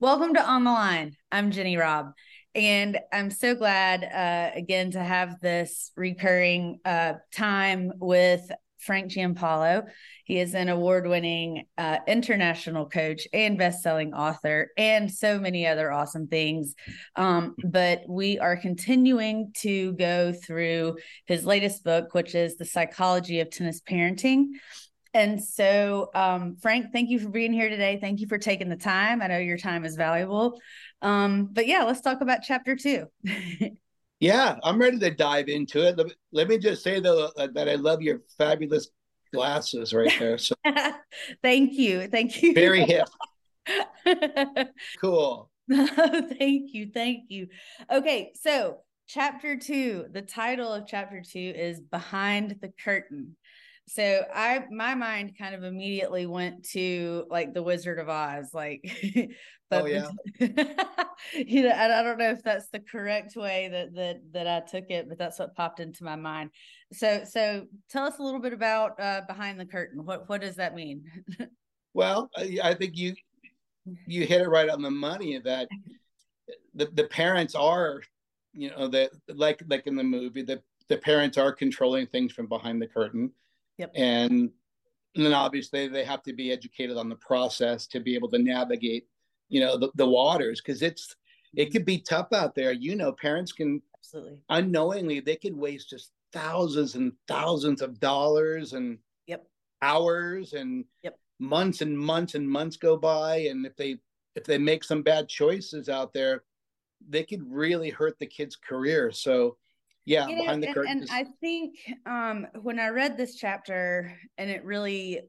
Welcome to On the Line. I'm Jenny Robb, and I'm so glad uh, again to have this recurring uh, time with Frank Giampaolo. He is an award winning uh, international coach and best selling author, and so many other awesome things. Um, but we are continuing to go through his latest book, which is The Psychology of Tennis Parenting. And so, um, Frank, thank you for being here today. Thank you for taking the time. I know your time is valuable. Um, but yeah, let's talk about chapter two. yeah, I'm ready to dive into it. Let me just say though uh, that I love your fabulous glasses right there. So thank you. Thank you. Very hip. cool. thank you. Thank you. Okay, so chapter two, the title of chapter two is Behind the Curtain. So I my mind kind of immediately went to like the Wizard of Oz, like but oh, yeah. you know, I, I don't know if that's the correct way that that that I took it, but that's what popped into my mind. So so tell us a little bit about uh, behind the curtain. What what does that mean? well, I, I think you you hit it right on the money that the, the parents are you know that like like in the movie the the parents are controlling things from behind the curtain Yep. And, and then obviously they have to be educated on the process to be able to navigate, you know, the, the waters because it's it could be tough out there. You know, parents can absolutely. unknowingly they could waste just thousands and thousands of dollars and yep. hours and yep. months and months and months go by. And if they if they make some bad choices out there they could really hurt the kid's career. So yeah you know, behind the curtain and i think um when i read this chapter and it really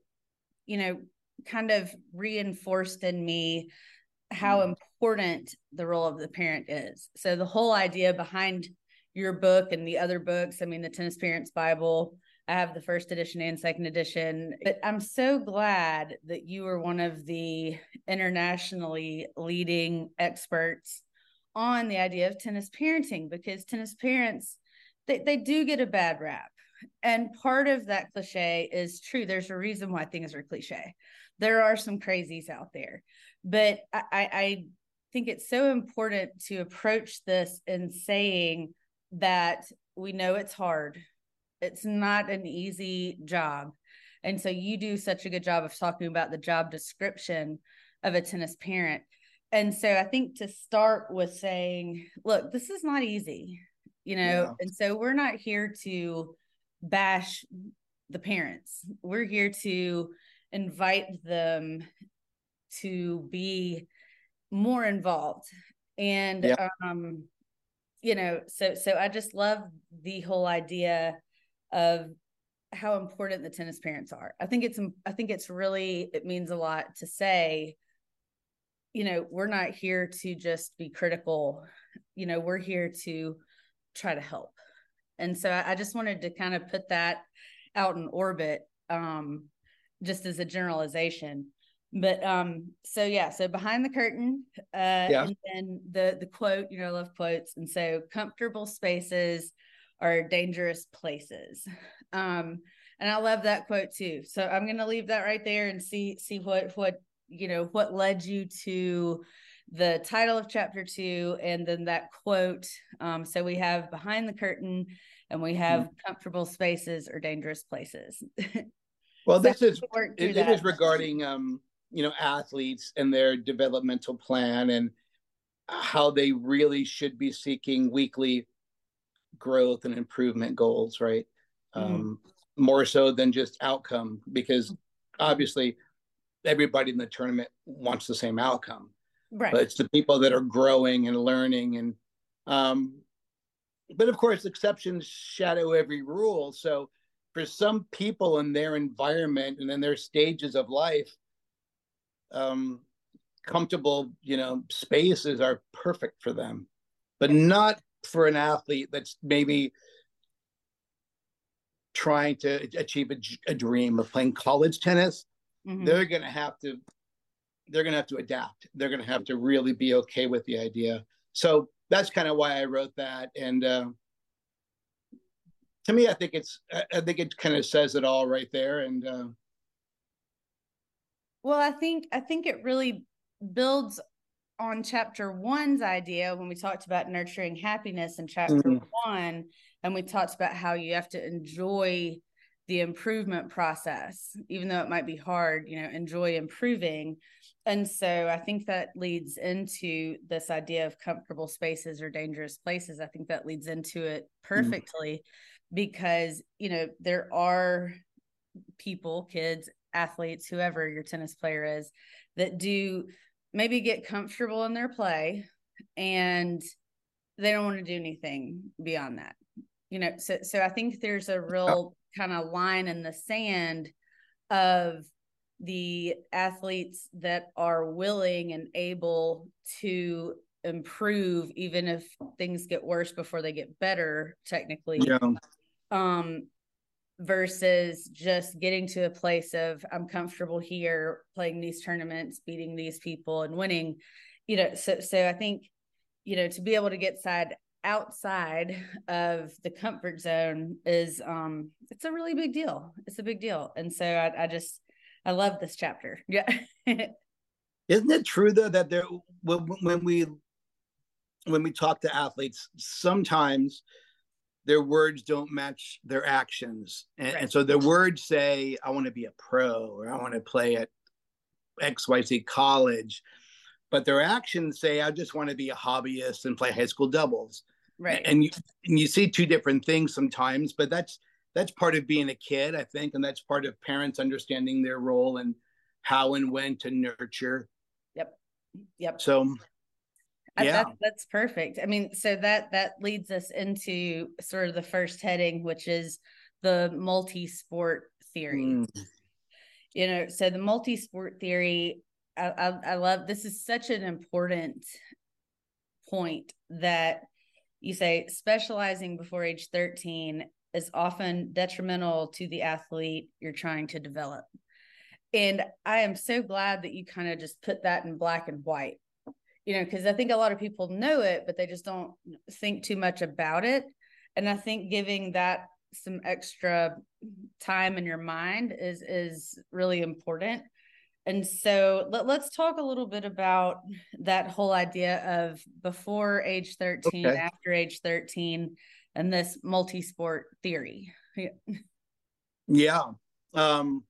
you know kind of reinforced in me how mm. important the role of the parent is so the whole idea behind your book and the other books i mean the tennis parents bible i have the first edition and second edition but i'm so glad that you were one of the internationally leading experts on the idea of tennis parenting because tennis parents they, they do get a bad rap. And part of that cliche is true. There's a reason why things are cliche. There are some crazies out there. But I, I think it's so important to approach this in saying that we know it's hard. It's not an easy job. And so you do such a good job of talking about the job description of a tennis parent. And so I think to start with saying, look, this is not easy you know yeah. and so we're not here to bash the parents we're here to invite them to be more involved and yeah. um you know so so i just love the whole idea of how important the tennis parents are i think it's i think it's really it means a lot to say you know we're not here to just be critical you know we're here to try to help. And so I, I just wanted to kind of put that out in orbit, um, just as a generalization. But um, so yeah, so behind the curtain, uh, yeah. and then the the quote, you know, I love quotes, and so comfortable spaces are dangerous places. Um, and I love that quote too. So I'm going to leave that right there and see see what what you know what led you to the title of chapter two and then that quote. Um, so we have behind the curtain and we have mm-hmm. comfortable spaces or dangerous places. well, so this is it, it is regarding um, you know athletes and their developmental plan and how they really should be seeking weekly growth and improvement goals, right? Mm-hmm. Um, more so than just outcome, because obviously everybody in the tournament wants the same outcome. Right. But it's the people that are growing and learning and um but of course exceptions shadow every rule. So for some people in their environment and in their stages of life um comfortable you know spaces are perfect for them but not for an athlete that's maybe trying to achieve a, a dream of playing college tennis mm-hmm. they're going to have to they're going to have to adapt. They're going to have to really be okay with the idea. So that's kind of why I wrote that. And uh, to me, I think it's I think it kind of says it all right there. And uh, well, I think I think it really builds on chapter one's idea when we talked about nurturing happiness in chapter mm-hmm. one, and we talked about how you have to enjoy the improvement process, even though it might be hard, you know, enjoy improving. And so I think that leads into this idea of comfortable spaces or dangerous places. I think that leads into it mm-hmm. perfectly mm-hmm. because, you know, there are people, kids, athletes, whoever your tennis player is, that do maybe get comfortable in their play and they don't want to do anything beyond that. You know, so so I think there's a real kind of line in the sand of the athletes that are willing and able to improve even if things get worse before they get better technically yeah. um versus just getting to a place of I'm comfortable here playing these tournaments, beating these people and winning. You know, so so I think, you know, to be able to get side outside of the comfort zone is um it's a really big deal. It's a big deal. And so I, I just I love this chapter. Yeah. Isn't it true though that there when, when we when we talk to athletes, sometimes their words don't match their actions. And, right. and so their words say, I want to be a pro or I want to play at XYZ college. But their actions say, I just want to be a hobbyist and play high school doubles. Right. And you, and you see two different things sometimes, but that's that's part of being a kid, I think, and that's part of parents understanding their role and how and when to nurture. Yep. Yep. So yeah. That, that's perfect. I mean, so that that leads us into sort of the first heading, which is the multi-sport theory. Mm. You know, so the multi-sport theory, I, I, I love. This is such an important point that you say specializing before age 13 is often detrimental to the athlete you're trying to develop. And I am so glad that you kind of just put that in black and white you know, because I think a lot of people know it, but they just don't think too much about it. And I think giving that some extra time in your mind is is really important. And so let, us talk a little bit about that whole idea of before age 13, okay. after age 13, and this multi sport theory. Yeah. yeah. Um,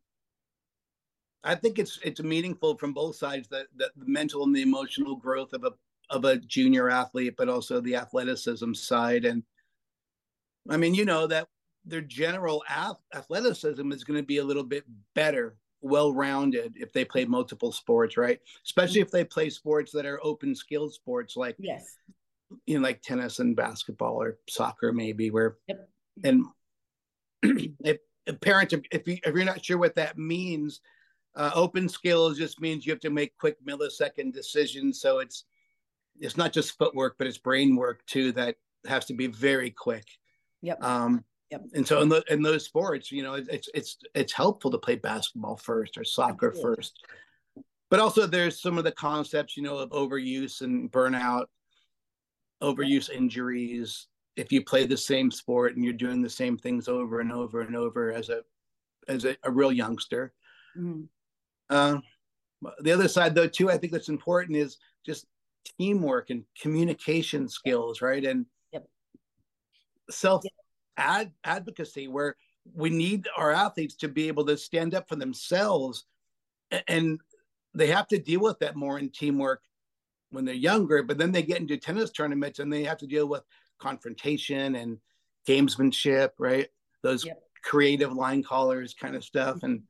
I think it's it's meaningful from both sides that, that the mental and the emotional growth of a of a junior athlete, but also the athleticism side. And I mean, you know that their general ath- athleticism is going to be a little bit better, well rounded if they play multiple sports, right? Especially if they play sports that are open skill sports like yes, you know, like tennis and basketball or soccer, maybe. Where yep. and if, if parents, if you, if you're not sure what that means uh, open skills just means you have to make quick millisecond decisions. So it's it's not just footwork, but it's brain work too that has to be very quick. Yep. Um, yep. And so in, the, in those sports, you know, it's it's it's helpful to play basketball first or soccer Absolutely. first. But also, there's some of the concepts, you know, of overuse and burnout, overuse injuries. If you play the same sport and you're doing the same things over and over and over as a as a, a real youngster, mm-hmm. Uh, the other side, though, too, I think that's important is just teamwork and communication skills, right? And yep. Ad- advocacy, where we need our athletes to be able to stand up for themselves, and they have to deal with that more in teamwork when they're younger. But then they get into tennis tournaments and they have to deal with confrontation and gamesmanship, right? Those yep. creative line callers kind of stuff, and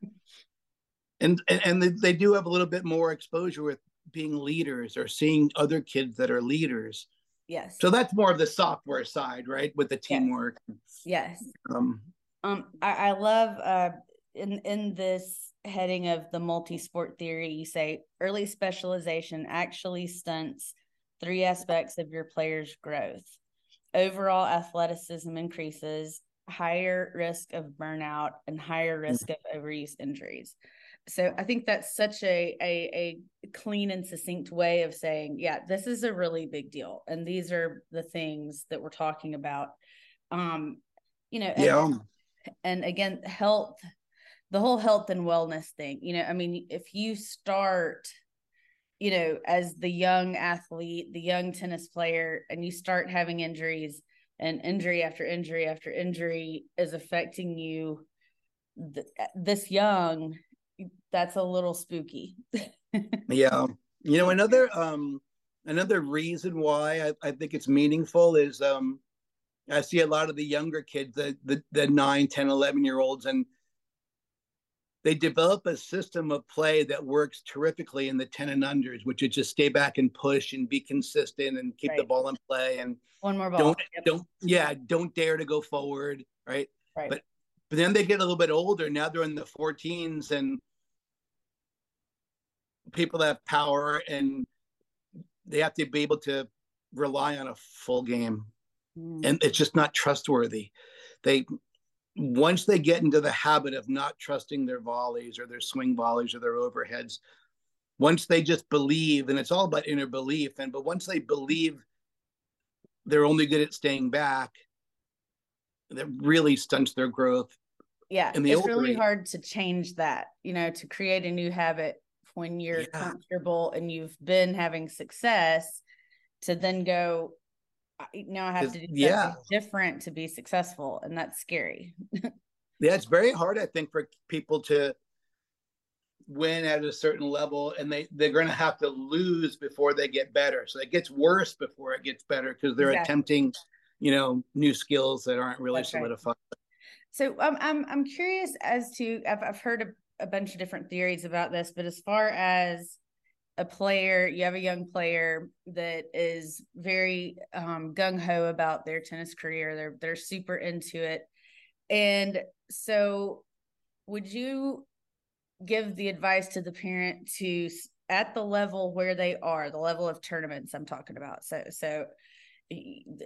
and and they do have a little bit more exposure with being leaders or seeing other kids that are leaders yes. So that's more of the software side right with the teamwork. Yes, um um I, I love uh in in this heading of the multi-sport theory you say early specialization actually stunts three aspects of your player's growth. Overall athleticism increases higher risk of burnout and higher risk mm-hmm. of overuse injuries so I think that's such a, a a clean and succinct way of saying, yeah, this is a really big deal, and these are the things that we're talking about. Um, you know, and, yeah. And again, health, the whole health and wellness thing. You know, I mean, if you start you know, as the young athlete, the young tennis player, and you start having injuries and injury after injury after injury is affecting you th- this young, that's a little spooky. yeah. You know, another um another reason why I, I think it's meaningful is um I see a lot of the younger kids, the the, the 9, 10, 11 year olds, and they develop a system of play that works terrifically in the 10 and unders, which is just stay back and push and be consistent and keep right. the ball in play and one more ball. Don't yep. don't yeah, don't dare to go forward, right? Right. But but then they get a little bit older. Now they're in the 14s and people that have power and they have to be able to rely on a full game. Mm. And it's just not trustworthy. They once they get into the habit of not trusting their volleys or their swing volleys or their overheads, once they just believe, and it's all about inner belief, and but once they believe they're only good at staying back, that really stunts their growth. Yeah, it's really hard to change that, you know, to create a new habit when you're yeah. comfortable and you've been having success to then go now I have to do something yeah. different to be successful, and that's scary. yeah, it's very hard, I think, for people to win at a certain level, and they they're going to have to lose before they get better. So it gets worse before it gets better because they're exactly. attempting, you know, new skills that aren't really that's solidified. Right. So um, I'm I'm curious as to I've I've heard a, bunch of different theories about this, but as far as a player, you have a young player that is very um, gung ho about their tennis career. They're they're super into it, and so would you give the advice to the parent to at the level where they are, the level of tournaments I'm talking about. So so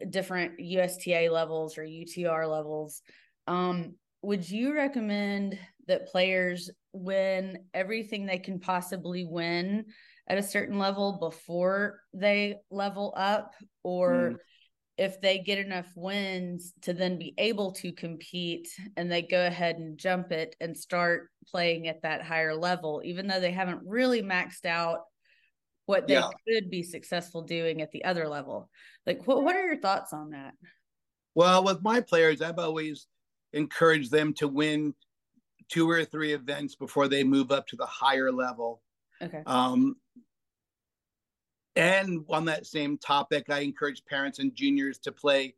different USTA levels or UTR levels. Um, would you recommend that players win everything they can possibly win at a certain level before they level up or mm. if they get enough wins to then be able to compete and they go ahead and jump it and start playing at that higher level even though they haven't really maxed out what they yeah. could be successful doing at the other level like what, what are your thoughts on that well with my players i've always encouraged them to win two or three events before they move up to the higher level Okay. Um, and on that same topic, I encourage parents and juniors to play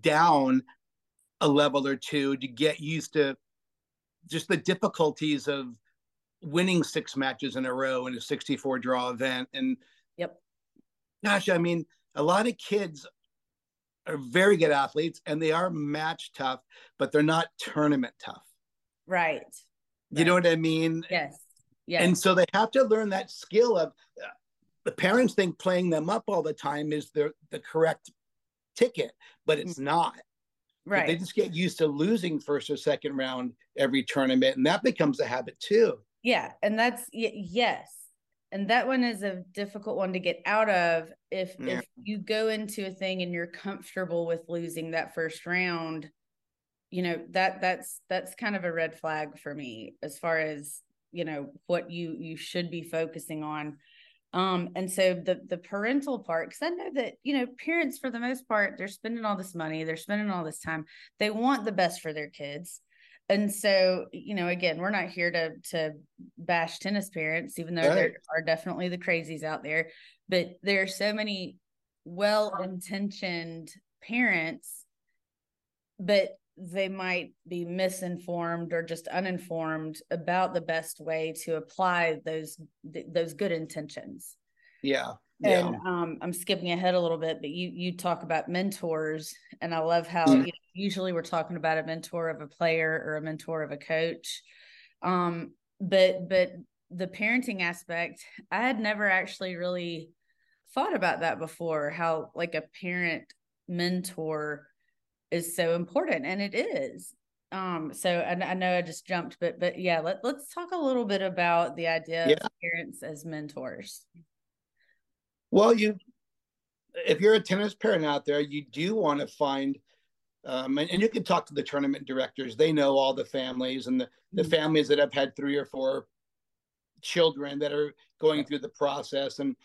down a level or two to get used to just the difficulties of winning six matches in a row in a 64 draw event. And yep. Gosh, I mean, a lot of kids are very good athletes and they are match tough, but they're not tournament tough. Right. You right. know what I mean? Yes. Yeah. And so they have to learn that skill of uh, the parents think playing them up all the time is the the correct ticket, but it's not. Right. But they just get used to losing first or second round every tournament, and that becomes a habit too. Yeah, and that's yes, and that one is a difficult one to get out of if yeah. if you go into a thing and you're comfortable with losing that first round you know that that's that's kind of a red flag for me as far as you know what you you should be focusing on um, and so the the parental part, because I know that you know parents for the most part they're spending all this money, they're spending all this time, they want the best for their kids, and so you know again we're not here to to bash tennis parents, even though right. there are definitely the crazies out there, but there are so many well intentioned parents, but they might be misinformed or just uninformed about the best way to apply those th- those good intentions yeah and yeah. um, i'm skipping ahead a little bit but you you talk about mentors and i love how mm-hmm. you know, usually we're talking about a mentor of a player or a mentor of a coach um, but but the parenting aspect i had never actually really thought about that before how like a parent mentor is so important and it is um so I, I, know i just jumped but but yeah let, let's talk a little bit about the idea yeah. of parents as mentors well you if you're a tennis parent out there you do want to find um, and, and, you can talk to the tournament directors they know all the families and the, the mm-hmm. families that have had three or four children that are going through the process and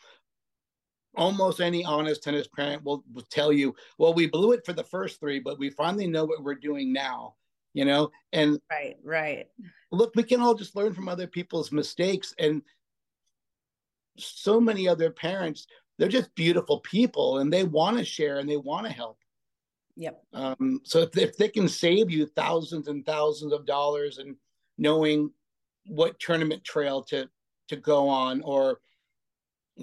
almost any honest tennis parent will, will tell you well we blew it for the first three but we finally know what we're doing now you know? And right right. look we can all just learn from other people's mistakes and so many other parents they're just beautiful people and they want to share and they want to help. Yep. Um, so if, if they can save you thousands and thousands of dollars and knowing what tournament trail to to go on or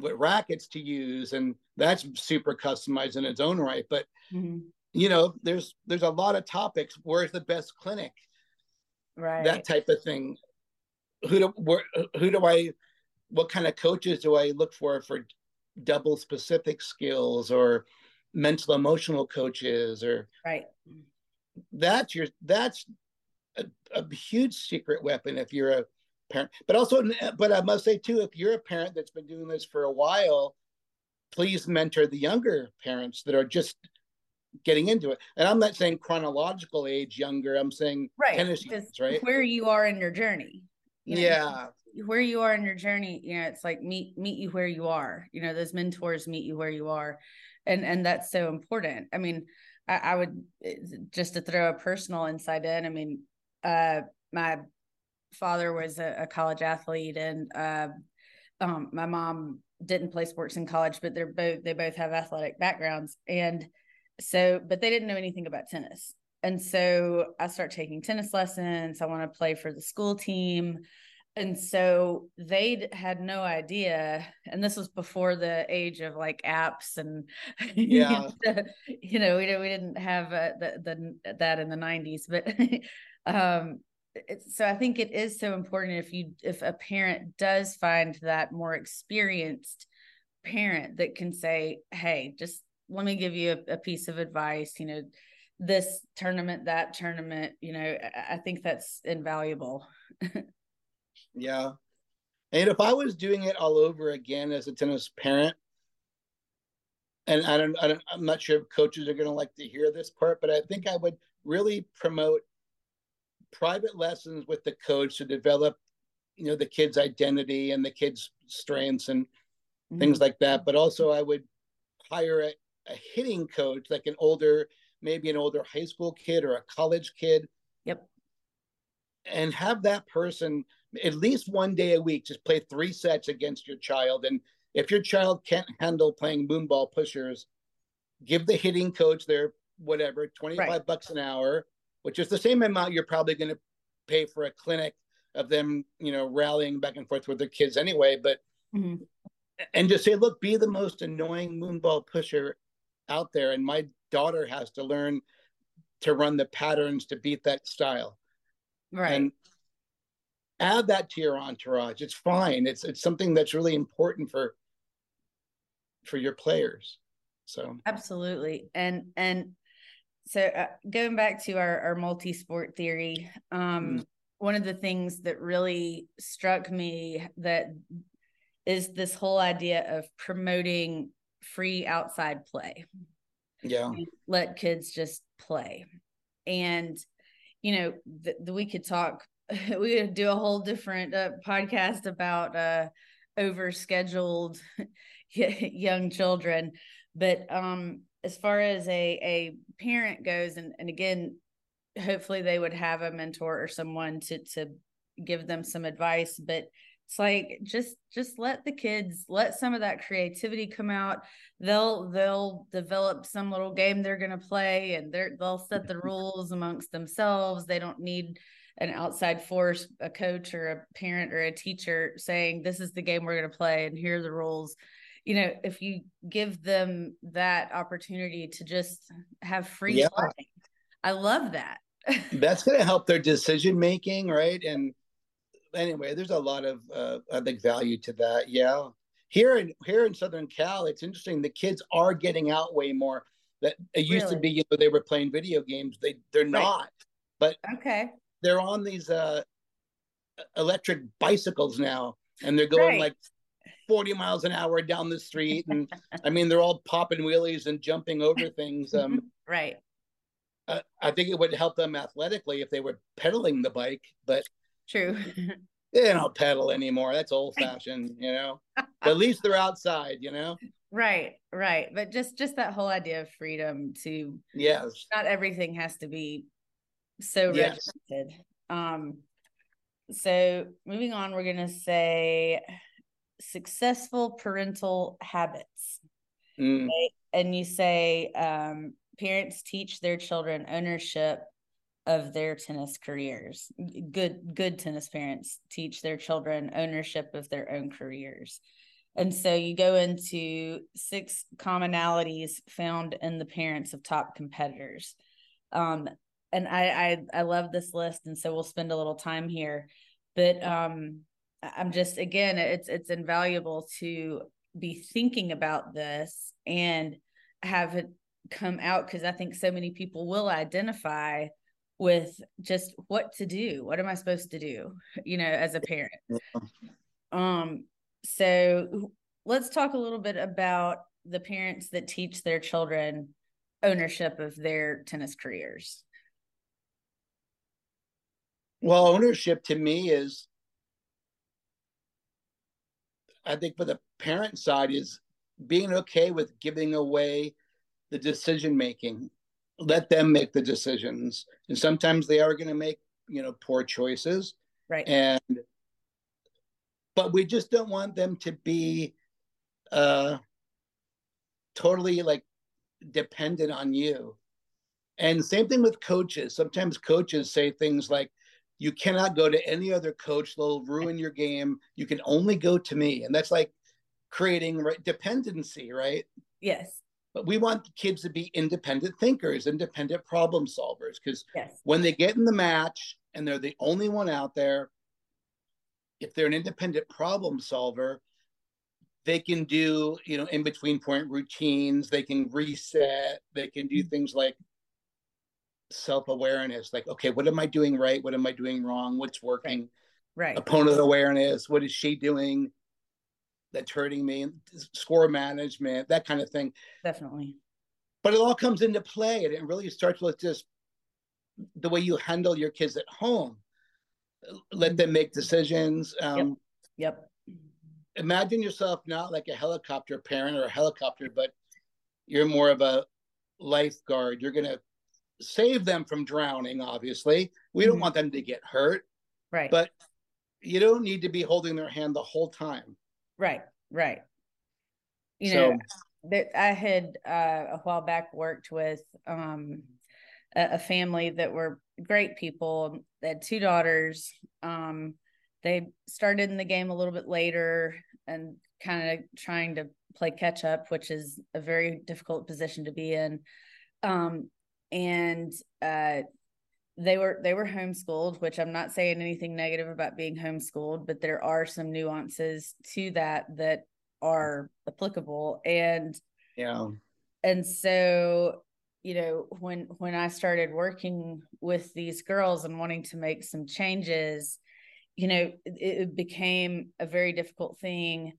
what rackets to use and that's super customized in its own right. But mm-hmm. you know there's there's a lot of topics. Where's the best clinic? Right. that type of thing. Who do where, who do i what kind of coaches do i look for for double specific skills or mental emotional coaches or right. That's your that's a, a huge secret weapon if you're a parent. But also, but I must say too, if you're a parent that's been doing this for a while, please mentor the younger parents that are just getting into it. And I'm not saying chronological age younger. I'm saying right, tennis right? Where you are in your journey. You know, yeah. Where you are in your journey, you know, it's like meet meet you where you are. You know, those mentors meet you where you are, and and that's so important. I mean, I, I would just to throw a personal insight in. I mean, uh, my father was a, a college athlete and uh, um, my mom didn't play sports in college but they're both they both have athletic backgrounds. And so but they didn't know anything about tennis. And so i start taking tennis lessons. I want to play for the school team. And so they had no idea and this was before the age of like apps and yeah. you know we, we didn't have uh, the, the that in the 90s but um so i think it is so important if you if a parent does find that more experienced parent that can say hey just let me give you a, a piece of advice you know this tournament that tournament you know i, I think that's invaluable. Yeah. And if i was doing it all over again as a tennis parent and I don't, I don't i'm not sure if coaches are going to like to hear this part but i think i would really promote private lessons with the coach to develop you know the kid's identity and the kid's strengths and mm-hmm. things like that. But also i would hire a, a, hitting coach like an older maybe an older high school kid or a college kid. Yep. And have that person at least one day a week just play three sets against your child. And if your child can't handle playing moonball pushers give the hitting coach their whatever 25 right. bucks an hour which is the same amount you're probably going to pay for a clinic of them, you know, rallying back and forth with their kids anyway. But mm-hmm. and just say, look, be the most annoying moonball pusher out there, and my daughter has to learn to run the patterns to beat that style. Right. And add that to your entourage. It's fine. It's it's something that's really important for for your players. So absolutely. And and so uh, going back to our, our multi-sport theory um, mm. one of the things that really struck me that is this whole idea of promoting free outside play. Yeah. Let kids just play. And you know the, the, we could talk we could do a whole different uh, podcast about uh over scheduled young children. But um as far as a a parent goes and and again hopefully they would have a mentor or someone to to give them some advice but it's like just just let the kids let some of that creativity come out. They'll they'll develop some little game they're going to play and they're they'll set the rules amongst themselves. They don't need an outside force a coach or a parent or a teacher saying this is the game we're going to play and here are the rules you know if you give them that opportunity to just have free yeah. i love that that's going to help their decision making right and anyway there's a lot of uh, i think value to that yeah here in here in southern cal it's interesting the kids are getting out way more that it used really? to be you know they were playing video games they they're right. not but okay they're on these uh electric bicycles now and they're going right. like 40 miles an hour down the street and i mean they're all popping wheelies and jumping over things um, right uh, i think it would help them athletically if they were pedaling the bike but true they don't pedal anymore. That's old fashioned, you know. At least they're outside, you know. Right, right. But just just that whole idea of freedom to yes, not everything has to be so yes. regimented. Um. So moving on, we're gonna say successful parental habits. Mm. Okay? And you say um, parents teach their children ownership of their tennis careers. Good good tennis parents teach their children ownership of their own careers. And so you go into six commonalities found in the parents of top competitors. Um, and I, I I love this list, and so we'll spend a little time here. But um, I'm just again, it's it's invaluable to be thinking about this and have it come out because I think so many people will identify with just what to do. What am I supposed to do, you know, as a parent? Um, so let's talk a little bit about the parents that teach their children ownership of their tennis careers. Well, ownership to me is I think for the parent side is being okay with giving away the decision making let them make the decisions. And sometimes they are going to make you know poor choices. Right. And but we just don't want them to be uh totally like dependent on you. And same thing with coaches. Sometimes coaches say things like you cannot go to any other coach they'll ruin your game you can only go to me and that's like creating right, dependency right yes but we want kids to be independent thinkers, independent problem solvers. Because yes. when they get in the match and they're the only one out there, if they're an independent problem solver, they can do, you know, in between point routines, they can reset, they can do mm-hmm. things like self awareness, like, okay, what am I doing right? What am I doing wrong? What's working? Right. right. Opponent awareness, what is she doing? that's hurting me, score management, that kind of thing. Definitely. But it all comes into play, and it really starts with just the way you handle your kids at home. Let them make decisions. Um, yep. yep. Imagine yourself not like a helicopter parent or a helicopter, but you're more of a lifeguard. You're going to save them from drowning, obviously. We mm-hmm. don't want them to get hurt. Right. But you don't need to be holding their hand the whole time. Right, right. You so, know, that I had uh, a while back worked with um, a, a, family that were great people. They had two daughters. Um, they started in the game a little bit later and kind of trying to play catch up, which is a very difficult position to be in. Um, and uh, they were they were homeschooled which i'm not saying anything negative about being homeschooled but there are some nuances to that that are applicable. And yeah. and so you know when when i started working with these girls and wanting to make some changes you know it, it became a very difficult thing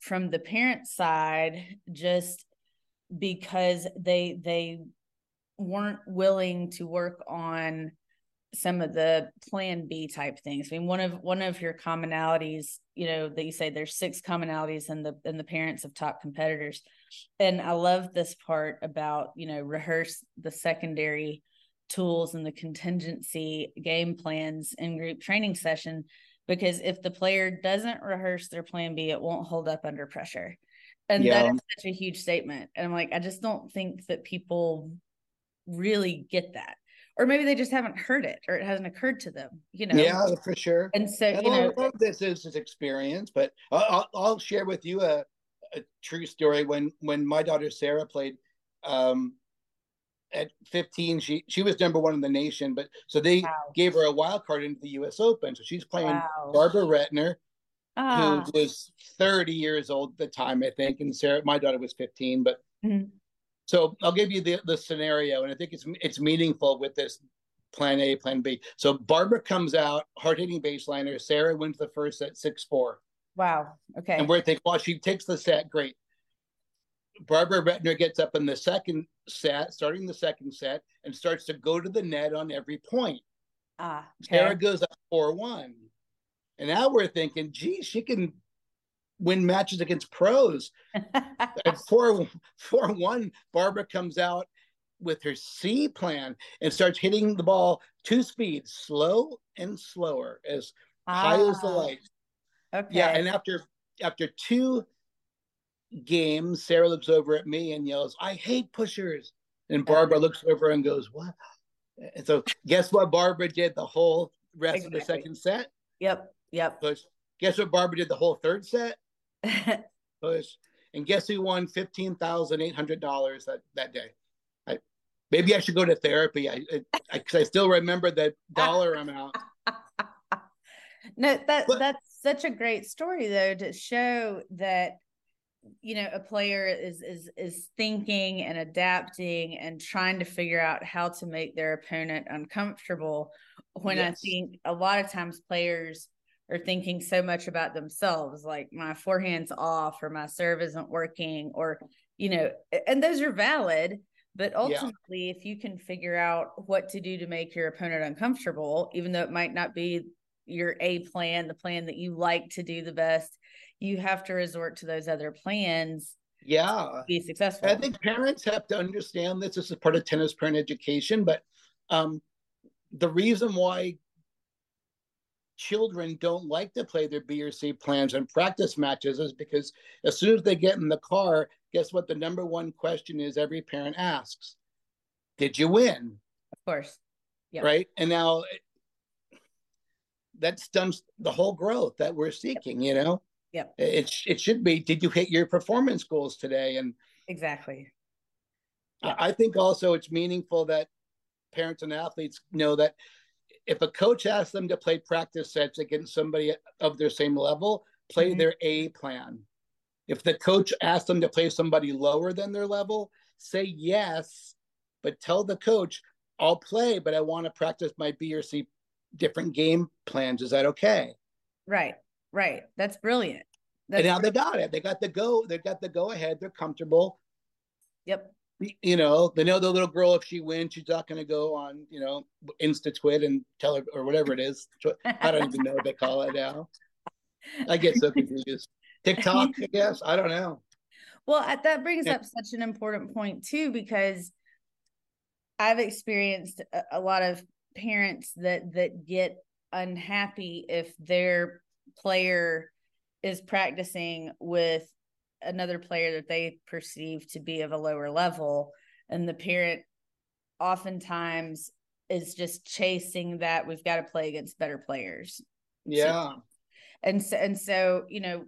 from the parent side just because they they weren't willing to work on some of the plan B type things. I mean, one of one of your commonalities, you know, that you say there's six commonalities in the in the parents of top competitors. And I love this part about, you know, rehearse the secondary tools and the contingency game plans in group training session because if the player doesn't rehearse their plan B, it won't hold up under pressure. And yeah. that is such a huge statement. And I'm like, I just don't think that people really get that or maybe they just haven't heard it or it hasn't occurred to them you know yeah for sure and so and you know this is his experience but I'll, I'll share with you a, a true story when when my daughter sarah played um at 15 she she was number one in the nation but so they wow. gave her a wild card into the us open so she's playing wow. barbara rittner ah. who was 30 years old at the time i think and sarah my daughter was 15 but mm-hmm. So I'll give you the, the scenario, and I think it's it's meaningful with this plan A, plan B. So Barbara comes out, hard hitting baseliner. Sarah wins the first set, six four. Wow. Okay. And we're thinking, well, she takes the set, great. Barbara Rittner gets up in the second set, starting the second set, and starts to go to the net on every point. Ah. Okay. Sarah goes up four one. And now we're thinking, gee, she can win matches against pros. At four four one, Barbara comes out with her C plan and starts hitting the ball two speeds, slow and slower, as ah, high as the ah. light. Okay. Yeah, and after after two games, Sarah looks over at me and yells, "I hate pushers." And Barbara looks over and goes, "What?" And so, guess what? Barbara did the whole rest exactly. of the second set. Yep. Yep. Push. Guess what? Barbara did the whole third set. Push. And guess who won fifteen thousand eight hundred dollars that that day? I, maybe I should go to therapy. I I, I, I still remember that dollar amount. no, that but, that's such a great story though to show that you know a player is is is thinking and adapting and trying to figure out how to make their opponent uncomfortable when yes. i think a lot of times players are thinking so much about themselves like my forehand's off or my serve isn't working or you know and those are valid but ultimately yeah. if you can figure out what to do to make your opponent uncomfortable even though it might not be your a plan the plan that you like to do the best you have to resort to those other plans yeah be successful i think parents have to understand this this is part of tennis parent education but um, the reason why children don't like to play their b or c plans and practice matches is because as soon as they get in the car guess what the number one question is every parent asks? Did you win? Of course. Yeah. Right? And now that stunts the whole growth that we're seeking you know? Yeah it, it should be did you hit your performance goals today? And exactly. Yep. I, I think also it's meaningful that parents and athletes know that if a coach asks them to play practice sets against somebody of their same level play mm-hmm. their a plan if the coach asks them to play somebody lower than their level say yes but tell the coach i'll play but i want to practice my b or c different game plans is that okay right Right. That's brilliant. That's and now brilliant. they got it. They got the go. They got the go ahead. They're comfortable. Yep. You know, they know the little girl. If she wins, she's not going to go on, you know, Insta Twit and tell her or whatever it is. I don't even know what they call it now. I get so confused. TikTok, I guess. I don't know. Well, that brings up such an important point too, because I've experienced a, a lot of parents that that get unhappy if their player is practicing with another player that they perceive to be of a lower level and the parent oftentimes is just chasing that we've got to play against better players. Yeah. so, and so and so you know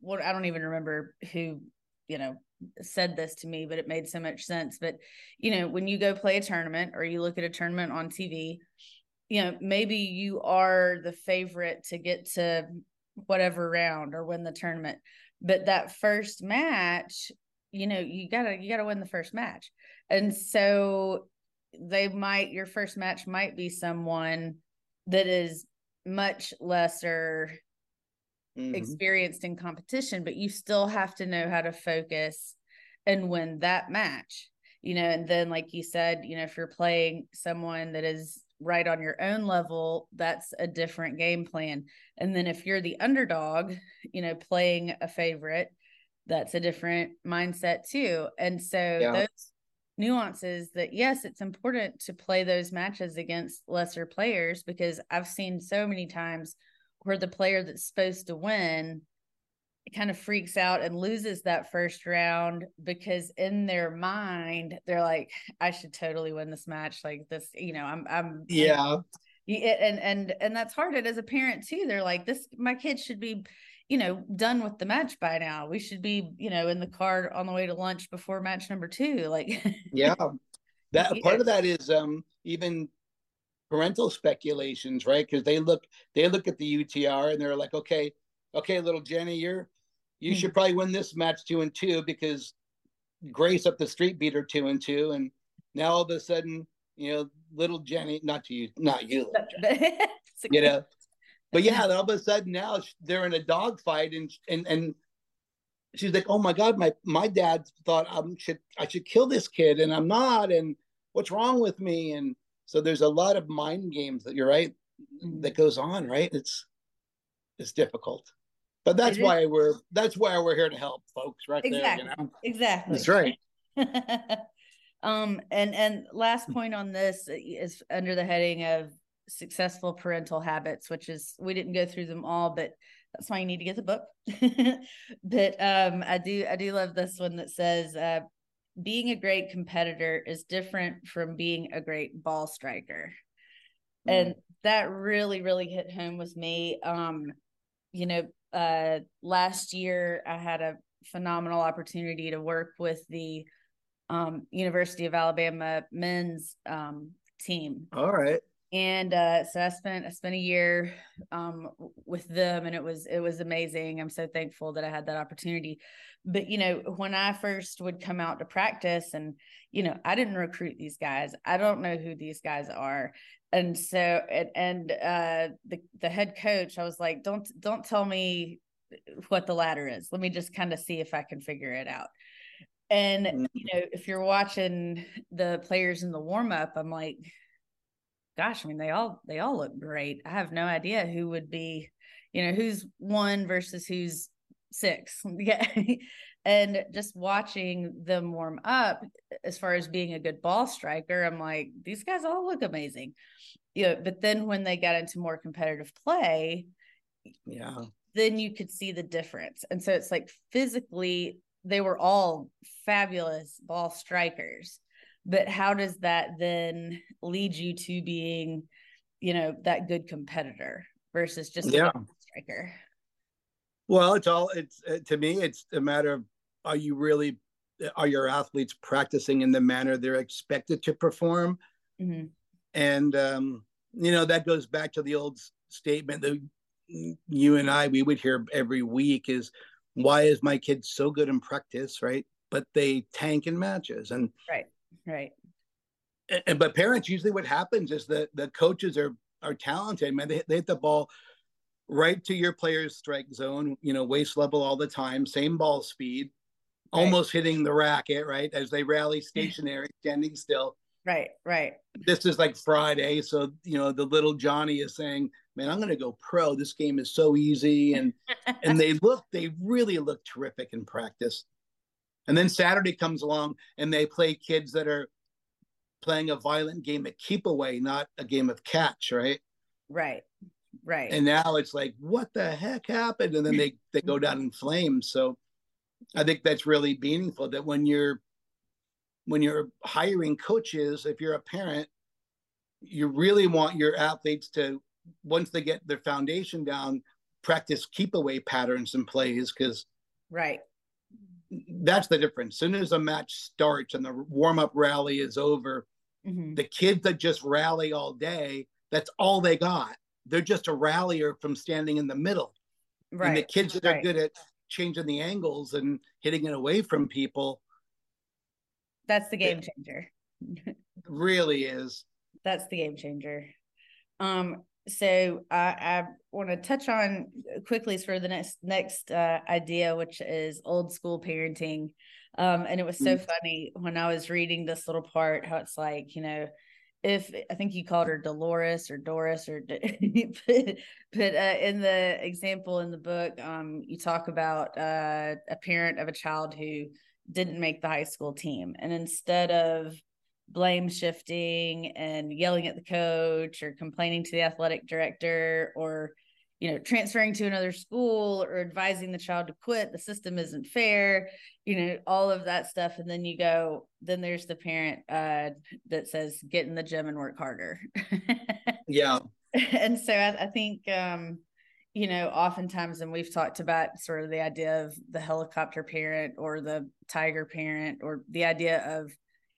what i don't even remember who you know said this to me but it made so much sense. But you know when you go play a tournament or you look at a tournament on tv you know, maybe you are the favorite to get to whatever round or win the tournament. But that first match, you know, you gotta you gotta win the first match. And so they might your first match might be someone that is much lesser mm-hmm. experienced in competition, but you still have to know how to focus and win that match. You know, and then like you said, you know, if you're playing someone that is right on your own level, that's a different game plan. And then if you're the underdog, you know, playing a favorite, that's a different mindset too. And so yeah. those nuances that yes, it's important to play those matches against lesser players because I've seen so many times where the player that's supposed to win kind of freaks out and loses that first round because in their mind they're like i should totally win this match like this you know i'm i'm yeah. and and and that's hard and as a parent too they're like this my kid should be you know done with the match by now. We should be you know in the car on the way to lunch before match number two like yeah. That part of that is um even parental speculations right? Because they look they look at the utr and they're like okay okay little jenny you're you should mm-hmm. probably win this match two and two because Grace up the street beat her two and two, and now all of a sudden, you know, little Jenny, not to you, not you, you know, but yeah, all of a sudden now they're in a dogfight, and and and she's like, oh my god, my my dad thought I should I should kill this kid, and I'm not, and what's wrong with me, and so there's a lot of mind games that you're right mm-hmm. that goes on, right? It's it's difficult. But that's why we're that's why we're here to help folks right exactly. there. You know? Exactly. That's right. um and and last point on this is under the heading of successful parental habits, which is we didn't go through them all, but that's why you need to get the book. but um I do I do love this one that says uh being a great competitor is different from being a great ball striker. Mm. And that really, really hit home with me. Um, you know, uh, last year I had a phenomenal opportunity to work with the um, University of Alabama men's um, team. All right. And uh, so I spent I spent a year um, with them, and it was it was amazing. I'm so thankful that I had that opportunity. But you know, when I first would come out to practice, and you know, I didn't recruit these guys. I don't know who these guys are and so and, and uh the the head coach i was like don't don't tell me what the ladder is let me just kind of see if i can figure it out and mm-hmm. you know if you're watching the players in the warm up i'm like gosh i mean they all they all look great. I have no idea who would be you know who's one versus who's six. Yeah. And just watching them warm up as far as being a good ball striker i'm like these guys all look amazing. Know, but then when they got into more competitive play yeah. then you could see the difference. And so it's like physically they were all fabulous ball strikers but how does that then lead you to being you know that good competitor versus just yeah. striker well, it's all it's uh, to me. It's a matter of are you really are your athletes practicing in the manner they're expected to perform, mm-hmm. and um, you know that goes back to the old statement that you and I we would hear every week is why is my kid so good in practice, right? But they tank in matches, and right, right. And, and but parents usually what happens is that the coaches are are talented, man. They, they hit the ball right to your player's strike zone, you know, waist level all the time, same ball speed, right. almost hitting the racket, right? As they rally stationary, standing still. Right, right. This is like Friday. So, you know, the little Johnny is saying, Man, I'm gonna go pro. This game is so easy. And and they look, they really look terrific in practice. And then Saturday comes along and they play kids that are playing a violent game of keep away, not a game of catch, right? Right. Right. And now it's like, what the heck happened? And then they, they go down in flames. So I think that's really meaningful that when you're when you're hiring coaches, if you're a parent, you really want your athletes to once they get their foundation down, practice keep away patterns and plays because right that's the difference. As soon as a match starts and the warm up rally is over, mm-hmm. the kids that just rally all day, that's all they got they're just a rallier from standing in the middle. Right. And the kids that right. are good at changing the angles and hitting it away from people. That's the game changer. really is. That's the game changer. Um, so I, I want to touch on quickly for the next next uh, idea, which is old school parenting. Um, and it was so mm-hmm. funny when I was reading this little part, how it's like, you know, if I think you called her Dolores or Doris or but, but uh, in the example in the book, um, you talk about uh, a parent of a child who didn't make the high school team, and instead of blame shifting and yelling at the coach or complaining to the athletic director or you know transferring to another school or advising the child to quit the system isn't fair you know all of that stuff. And then you go then there's the parent uh that says get in the gym and work harder. Yeah. And so I, I think um you know oftentimes and we've talked about sort of the idea of the helicopter parent or the tiger parent or the idea of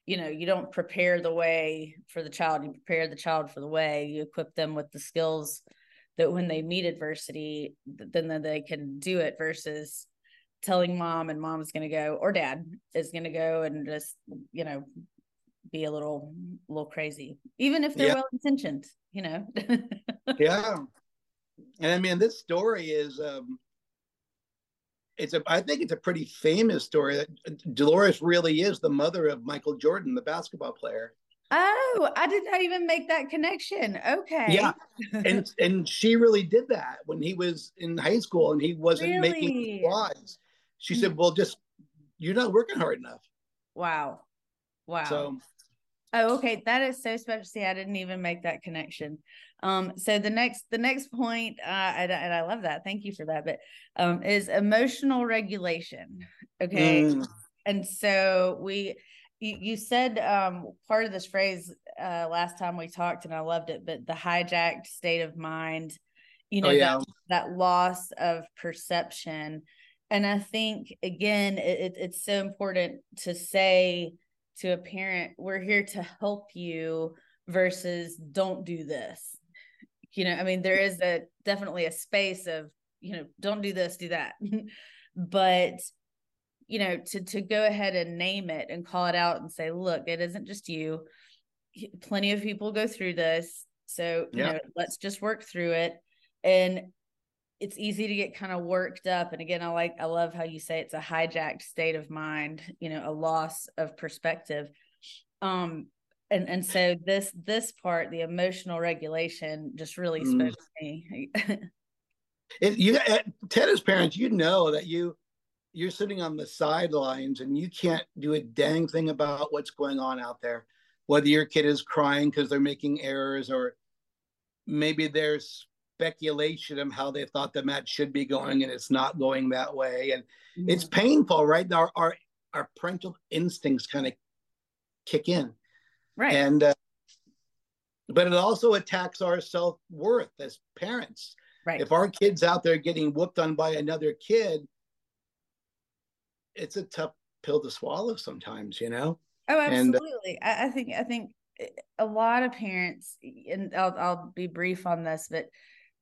you know you don't prepare the way for the child you prepare the child for the way you equip them with the skills that when they meet adversity, then they can do it versus telling mom and mom's going to go or dad is going to go and just you know be a little a little crazy even if they're yeah. well intentioned you know yeah and i mean this story is um it's a i think it's a pretty famous story that uh, dolores really is the mother of michael jordan the basketball player Oh, I did not even make that connection. Okay. Yeah. and and she really did that when he was in high school and he wasn't really? making quads. She said, Well, just you're not working hard enough. Wow. Wow. So Oh, okay. That is so special. See, I didn't even make that connection. Um, so the next the next point, uh, and, and I love that. Thank you for that. But um, is emotional regulation. Okay. Mm. And so we you, you said um, part of this phrase uh, last time we talked, and I loved it. But the hijacked state of mind, you oh, know, oh, yeah. that, that loss of perception, and I think again, it, it's so important to say to a parent, "We're here to help you," versus "Don't do this." You know, I mean, there is a definitely a space of you know, don't do this, do that, but you know to to go ahead and name it and call it out and say look it isn't just you plenty of people go through this so you yeah. know let's just work through it and it's easy to get kind of worked up and again i like i love how you say it's a hijacked state of mind you know a loss of perspective um and and so this this part the emotional regulation just really mm. spoke to me it, you ted as parents you know that you you're sitting on the sidelines and you can't do a dang thing about what's going on out there whether your kid is crying because they're making errors or maybe there's speculation of how they thought the match should be going and it's not going that way and mm-hmm. it's painful right our, our our parental instincts kind of kick in right and uh, but it also attacks our self-worth as parents right if our kids out there getting whooped on by another kid it's a tough pill to swallow sometimes, you know. Oh, absolutely. And, I, I think I think a lot of parents, and I'll I'll be brief on this, but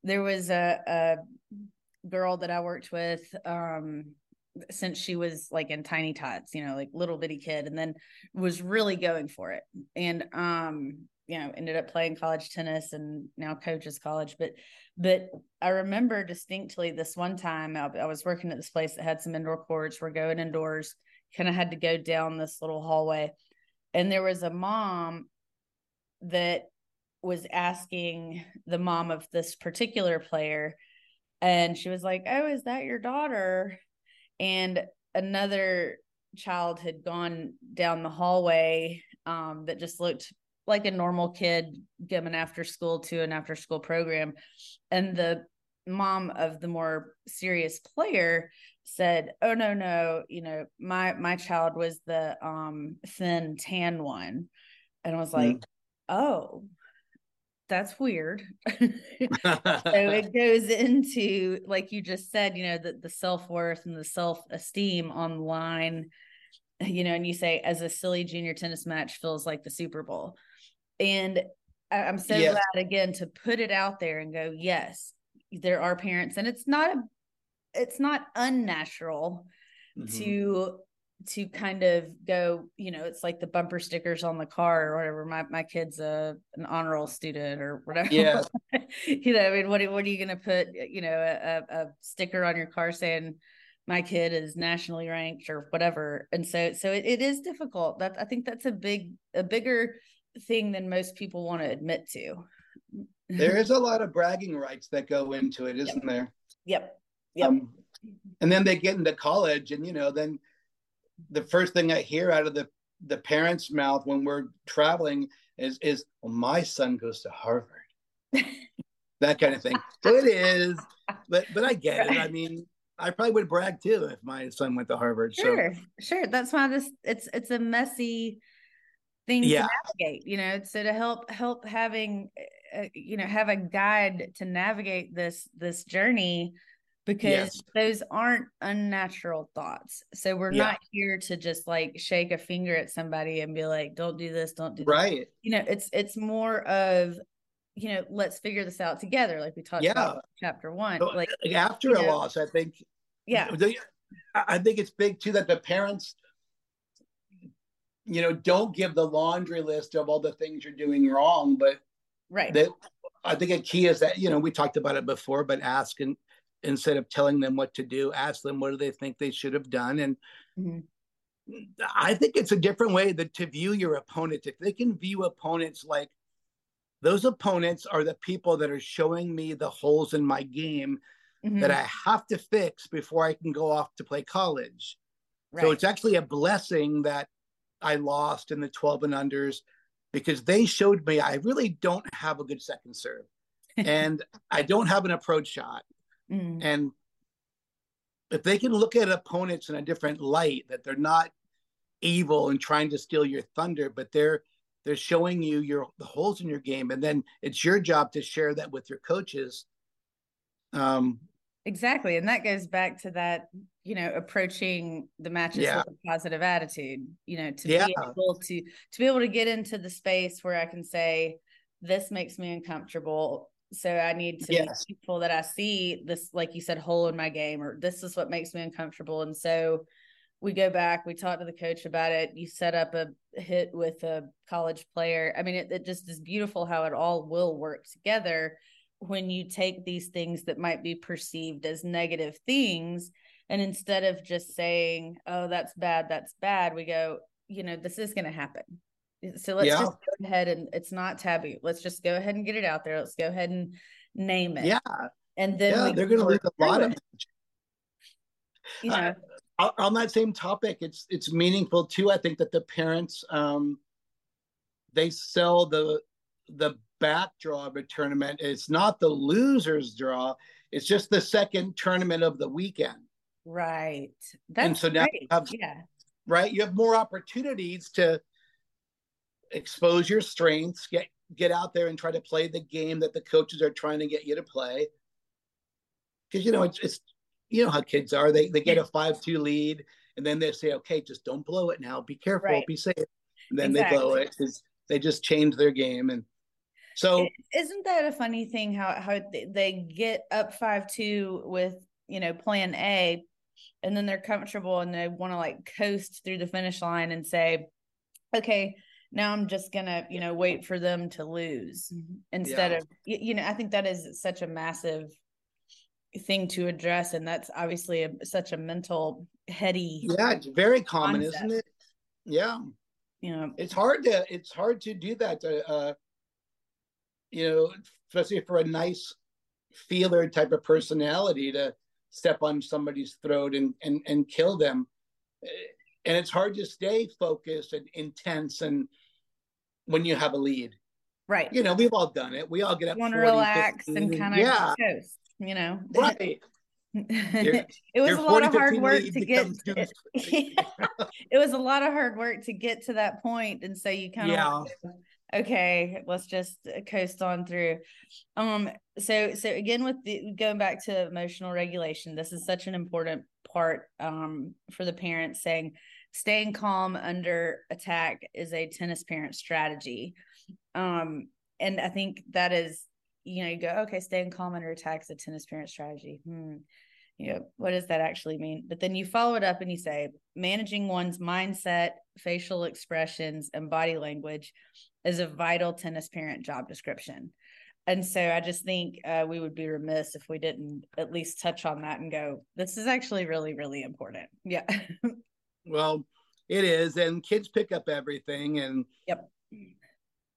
there was a, a girl that I worked with um, since she was like in tiny tots, you know, like little bitty kid, and then was really going for it, and um, you know, ended up playing college tennis and now coaches college, but but I remember distinctly this one time I, I was working at this place that had some indoor courts. We're going indoors, kind of had to go down this little hallway. And there was a mom that was asking the mom of this particular player. And she was like, Oh, is that your daughter? And another child had gone down the hallway um, that just looked like a normal kid given after school to an after school program and the mom of the more serious player said oh no no you know my my child was the um thin tan one and i was like mm. oh that's weird so it goes into like you just said you know the, the self-worth and the self-esteem online you know and you say as a silly junior tennis match feels like the super bowl and I'm so yes. glad again to put it out there and go, yes, there are parents, and it's not a, it's not unnatural mm-hmm. to to kind of go, you know, it's like the bumper stickers on the car or whatever. My my kid's a an honor roll student or whatever. Yeah. you know, I mean, what what are you going to put, you know, a, a sticker on your car saying my kid is nationally ranked or whatever? And so so it, it is difficult. That I think that's a big a bigger thing than most people want to admit to. there is a lot of bragging rights that go into it, isn't yep. there? Yep. Yep. Um, and then they get into college, and you know, then the first thing I hear out of the the parents' mouth when we're traveling is is well, my son goes to Harvard. that kind of thing. So it is, but but I get it. I mean, I probably would brag too if my son went to Harvard. Sure, so. sure. That's why this it's it's a messy thing yeah. to navigate you know so to help help having uh, you know have a guide to navigate this this journey because yes. those aren't unnatural thoughts so we're yeah. not here to just like shake a finger at somebody and be like don't do this don't do right you know it's it's more of you know let's figure this out together like we talked yeah. about chapter one so, like after a know, loss i think yeah i think it's big too that the parents you know, don't give the laundry list of all the things you're doing wrong, but right. That I think a key is that you know we talked about it before, but ask and instead of telling them what to do, ask them what do they think they should have done, and mm-hmm. I think it's a different way that to view your opponents. If they can view opponents like those opponents are the people that are showing me the holes in my game mm-hmm. that I have to fix before I can go off to play college. Right. So it's actually a blessing that I lost in the 12 and unders because they showed me I really don't have a good second serve and I don't have an approach shot. Mm. And if they can look at opponents in a different light, that they're not evil and trying to steal your thunder, but they're they're showing you your the holes in your game, and then it's your job to share that with your coaches. Um, exactly, and that goes back to that you know approaching the matches yeah. with a positive attitude. You know, to yeah. be able to to be able to get into the space where I can say, "This makes me uncomfortable." So I need to yes. be people that I see this, like you said, hole in my game, or this is what makes me uncomfortable. And so we go back, we talk to the coach about it. You set up a hit with a college player. I mean, it, it just is beautiful how it all will work together when you take these things that might be perceived as negative things. And instead of just saying, oh, that's bad, that's bad, we go, you know, this is going to happen. So let's yeah. just go ahead and it's not taboo. Let's just go ahead and get it out there. Let's go ahead and name it. Yeah. And then yeah, they're going to lose a lot of. You know, uh, on that same topic, it's it's meaningful too. I think that the parents um, they sell the the backdraw of a tournament. It's not the losers draw. It's just the second tournament of the weekend. Right. That's and so now have, yeah. Right. You have more opportunities to expose your strengths, get get out there and try to play the game that the coaches are trying to get you to play. Because you know it's, it's you know how kids are. They they get a five two lead and then they say, okay, just don't blow it now. Be careful. Right. Be safe. And then exactly. they blow it because they just change their game and. So isn't that a funny thing how how they get up five two with you know plan A, and then they're comfortable and they want to like coast through the finish line and say, okay, now i'm just gonna you know wait for them to lose mm-hmm. instead yeah. of you know i think that is such a massive thing to address and that's obviously a, such a mental heady yeah it's very common concept. isn't it? Yeah. You know it's hard to it's hard to do that to, uh you know especially for a nice feeler type of personality to step on somebody's throat and and, and kill them. Eh, and it's hard to stay focused and intense and when you have a lead. Right. You know, we've all done it. We all get up. Want to relax 15, and kind of yeah. coast, you know. Right. it was a lot of hard work to get it, it was a lot of hard work to get to that point and so you kind of yeah. okay let's just coast on through um so so again with the going back to emotional regulation this is such an important part um for the parents saying staying calm under attack is a tennis parent strategy. Um, and I think that is, you know, you go, okay, staying calm under attack is a tennis parent strategy. Hmm. You know, what does that actually mean? But then you follow it up and you say, managing one's mindset, facial expressions, and body language is a vital tennis parent job description. And so I just think uh, we would be remiss if we didn't at least touch on that and go, this is actually really, really important. Yeah. Well, it is, and kids pick up everything, and yep,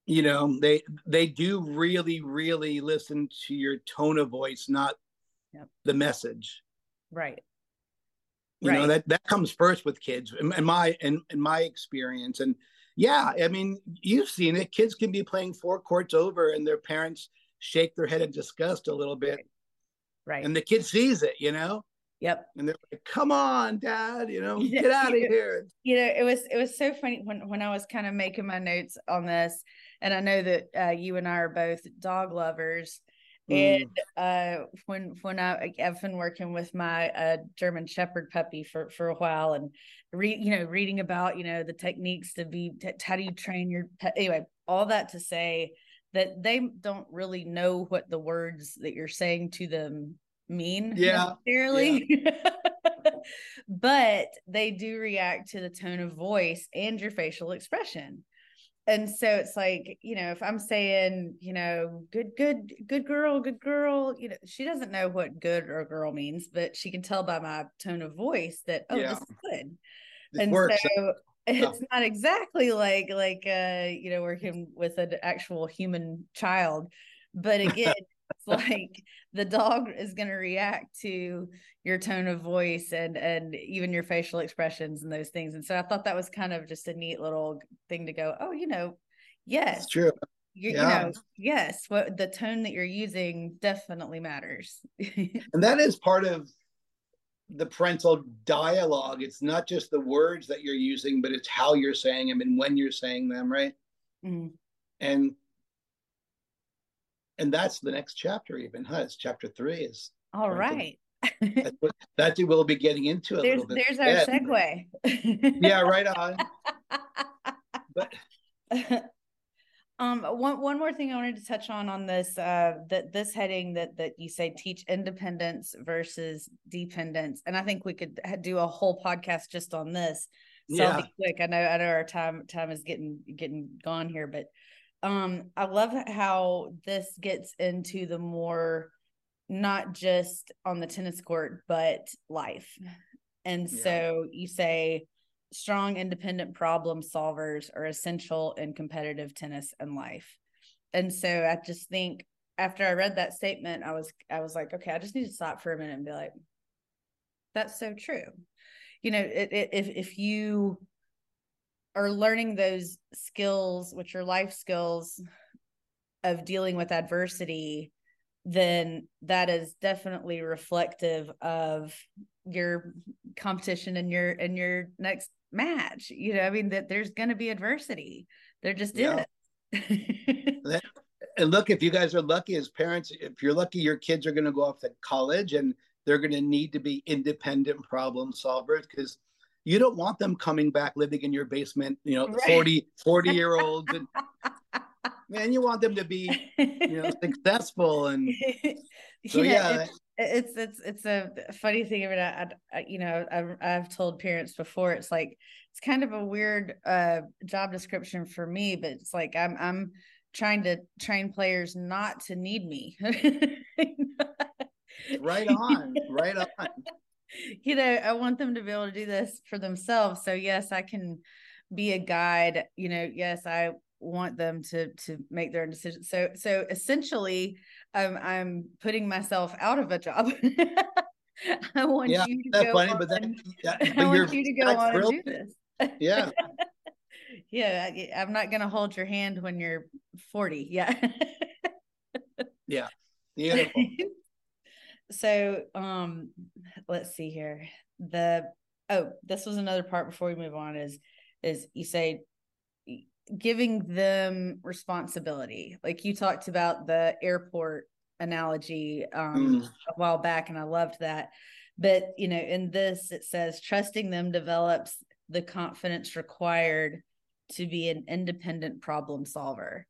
you know they they do really really listen to your tone of voice, not yep. the message. Right. You right. know that that comes first with kids, in, in my in, in my experience, and yeah, I mean you've seen it. Kids can be playing four courts over, and their parents shake their head in disgust a little bit. Right. And the kid sees it, you know. Yep. And they're like, "Come on, Dad! You know, get out of here." You know, it was it was so funny when when I was kind of making my notes on this, and I know that uh, you and I are both dog lovers. Mm. And uh, when when I I've been working with my uh, German Shepherd puppy for for a while, and read you know reading about you know the techniques to be t- how do you train your pet anyway, all that to say that they don't really know what the words that you're saying to them mean yeah, necessarily. Yeah. but they do react to the tone of voice and your facial expression. And so it's like, you know, if I'm saying, you know, good, good, good girl, good girl, you know, she doesn't know what good or girl means, but she can tell by my tone of voice that, oh, yeah. this is good. and works. so it's oh. not exactly like like uh you know working with an actual human child but again it's like the dog is going to react to your tone of voice and and even your facial expressions and those things and so i thought that was kind of just a neat little thing to go oh you know yes it's true you, yeah. you know yes what the tone that you're using definitely matters and that is part of the parental dialogue. It's not just the words that you're using, but it's how you're saying them and when you're saying them, right? Mm-hmm. And and that's the next chapter, even, huh? It's chapter three. Is all right. that's what that we'll be getting into a there's, little bit. There's our segue. yeah, right on. But um, one one more thing I wanted to touch on on this uh that this heading that that you say teach independence versus dependence, and I think we could do a whole podcast just on this. So yeah. I'll be quick. I know I know our time time is getting getting gone here, but um, I love how this gets into the more not just on the tennis court, but life. And yeah. so you say strong, independent problem solvers are essential in competitive tennis and life. And so I just think after I read that statement, I was I was like, okay, I just need to stop for a minute and be like, that's so true. You know, it, it, if if you are learning those skills, which are life skills of dealing with adversity, then that is definitely reflective of your competition and your and your next match. You know, I mean that there's going to be adversity. There just yeah. is. and look, if you guys are lucky as parents, if you're lucky, your kids are going to go off to college and they're going to need to be independent problem solvers because you don't want them coming back living in your basement, you know, right. 40, 40 year olds. And man, you want them to be, you know, successful. And so, yeah, it's it's it's a funny thing. I mean, I, I you know, I've, I've told parents before. It's like it's kind of a weird uh, job description for me, but it's like I'm I'm trying to train players not to need me. right on, right on. You know, I want them to be able to do this for themselves. So yes, I can be a guide. You know, yes, I want them to to make their own decisions. So so essentially, um, I'm putting myself out of a job. I want yeah, you to go funny, on, but then yeah, but I want you to go on and do this. Yeah. yeah, I'm not going to hold your hand when you're 40. Yeah. yeah. Beautiful. So, um, let's see here. The oh, this was another part before we move on. Is is you say giving them responsibility like you talked about the airport analogy um mm. a while back and i loved that but you know in this it says trusting them develops the confidence required to be an independent problem solver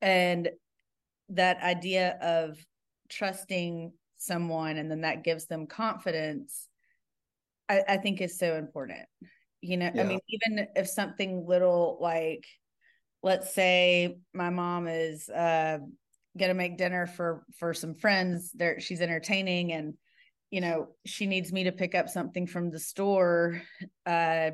and that idea of trusting someone and then that gives them confidence i, I think is so important you know yeah. i mean even if something little like let's say my mom is uh gonna make dinner for for some friends there she's entertaining and you know she needs me to pick up something from the store uh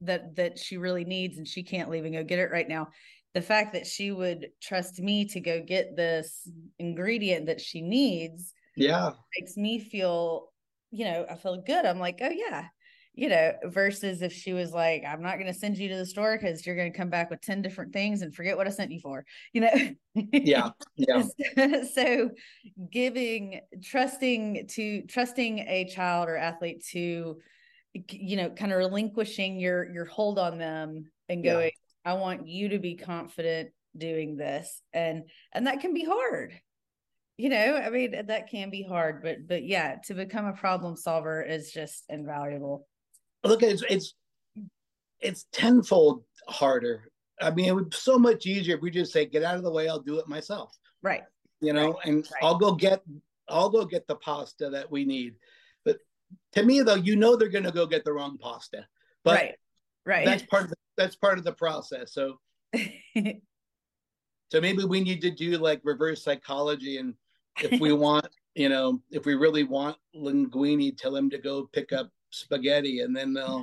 that that she really needs and she can't leave and go get it right now the fact that she would trust me to go get this ingredient that she needs yeah makes me feel you know i feel good i'm like oh yeah you know, versus if she was like, I'm not going to send you to the store because you're going to come back with 10 different things and forget what I sent you for, you know? Yeah. Yeah. so giving, trusting to, trusting a child or athlete to, you know, kind of relinquishing your, your hold on them and going, yeah. I want you to be confident doing this. And, and that can be hard you know i mean that can be hard but but yeah to become a problem solver is just invaluable. Look it's it's it's tenfold harder. I mean it would be so much easier if we just say get out of the way i'll do it myself. Right. You know right. and right. i'll go get i'll go get the pasta that we need. But to me though you know they're going to go get the wrong pasta but right. Right. that's part of the, that's part of the process. So so maybe we need to do like reverse psychology and if we want you know if we really want linguini tell him to go pick up spaghetti and then they'll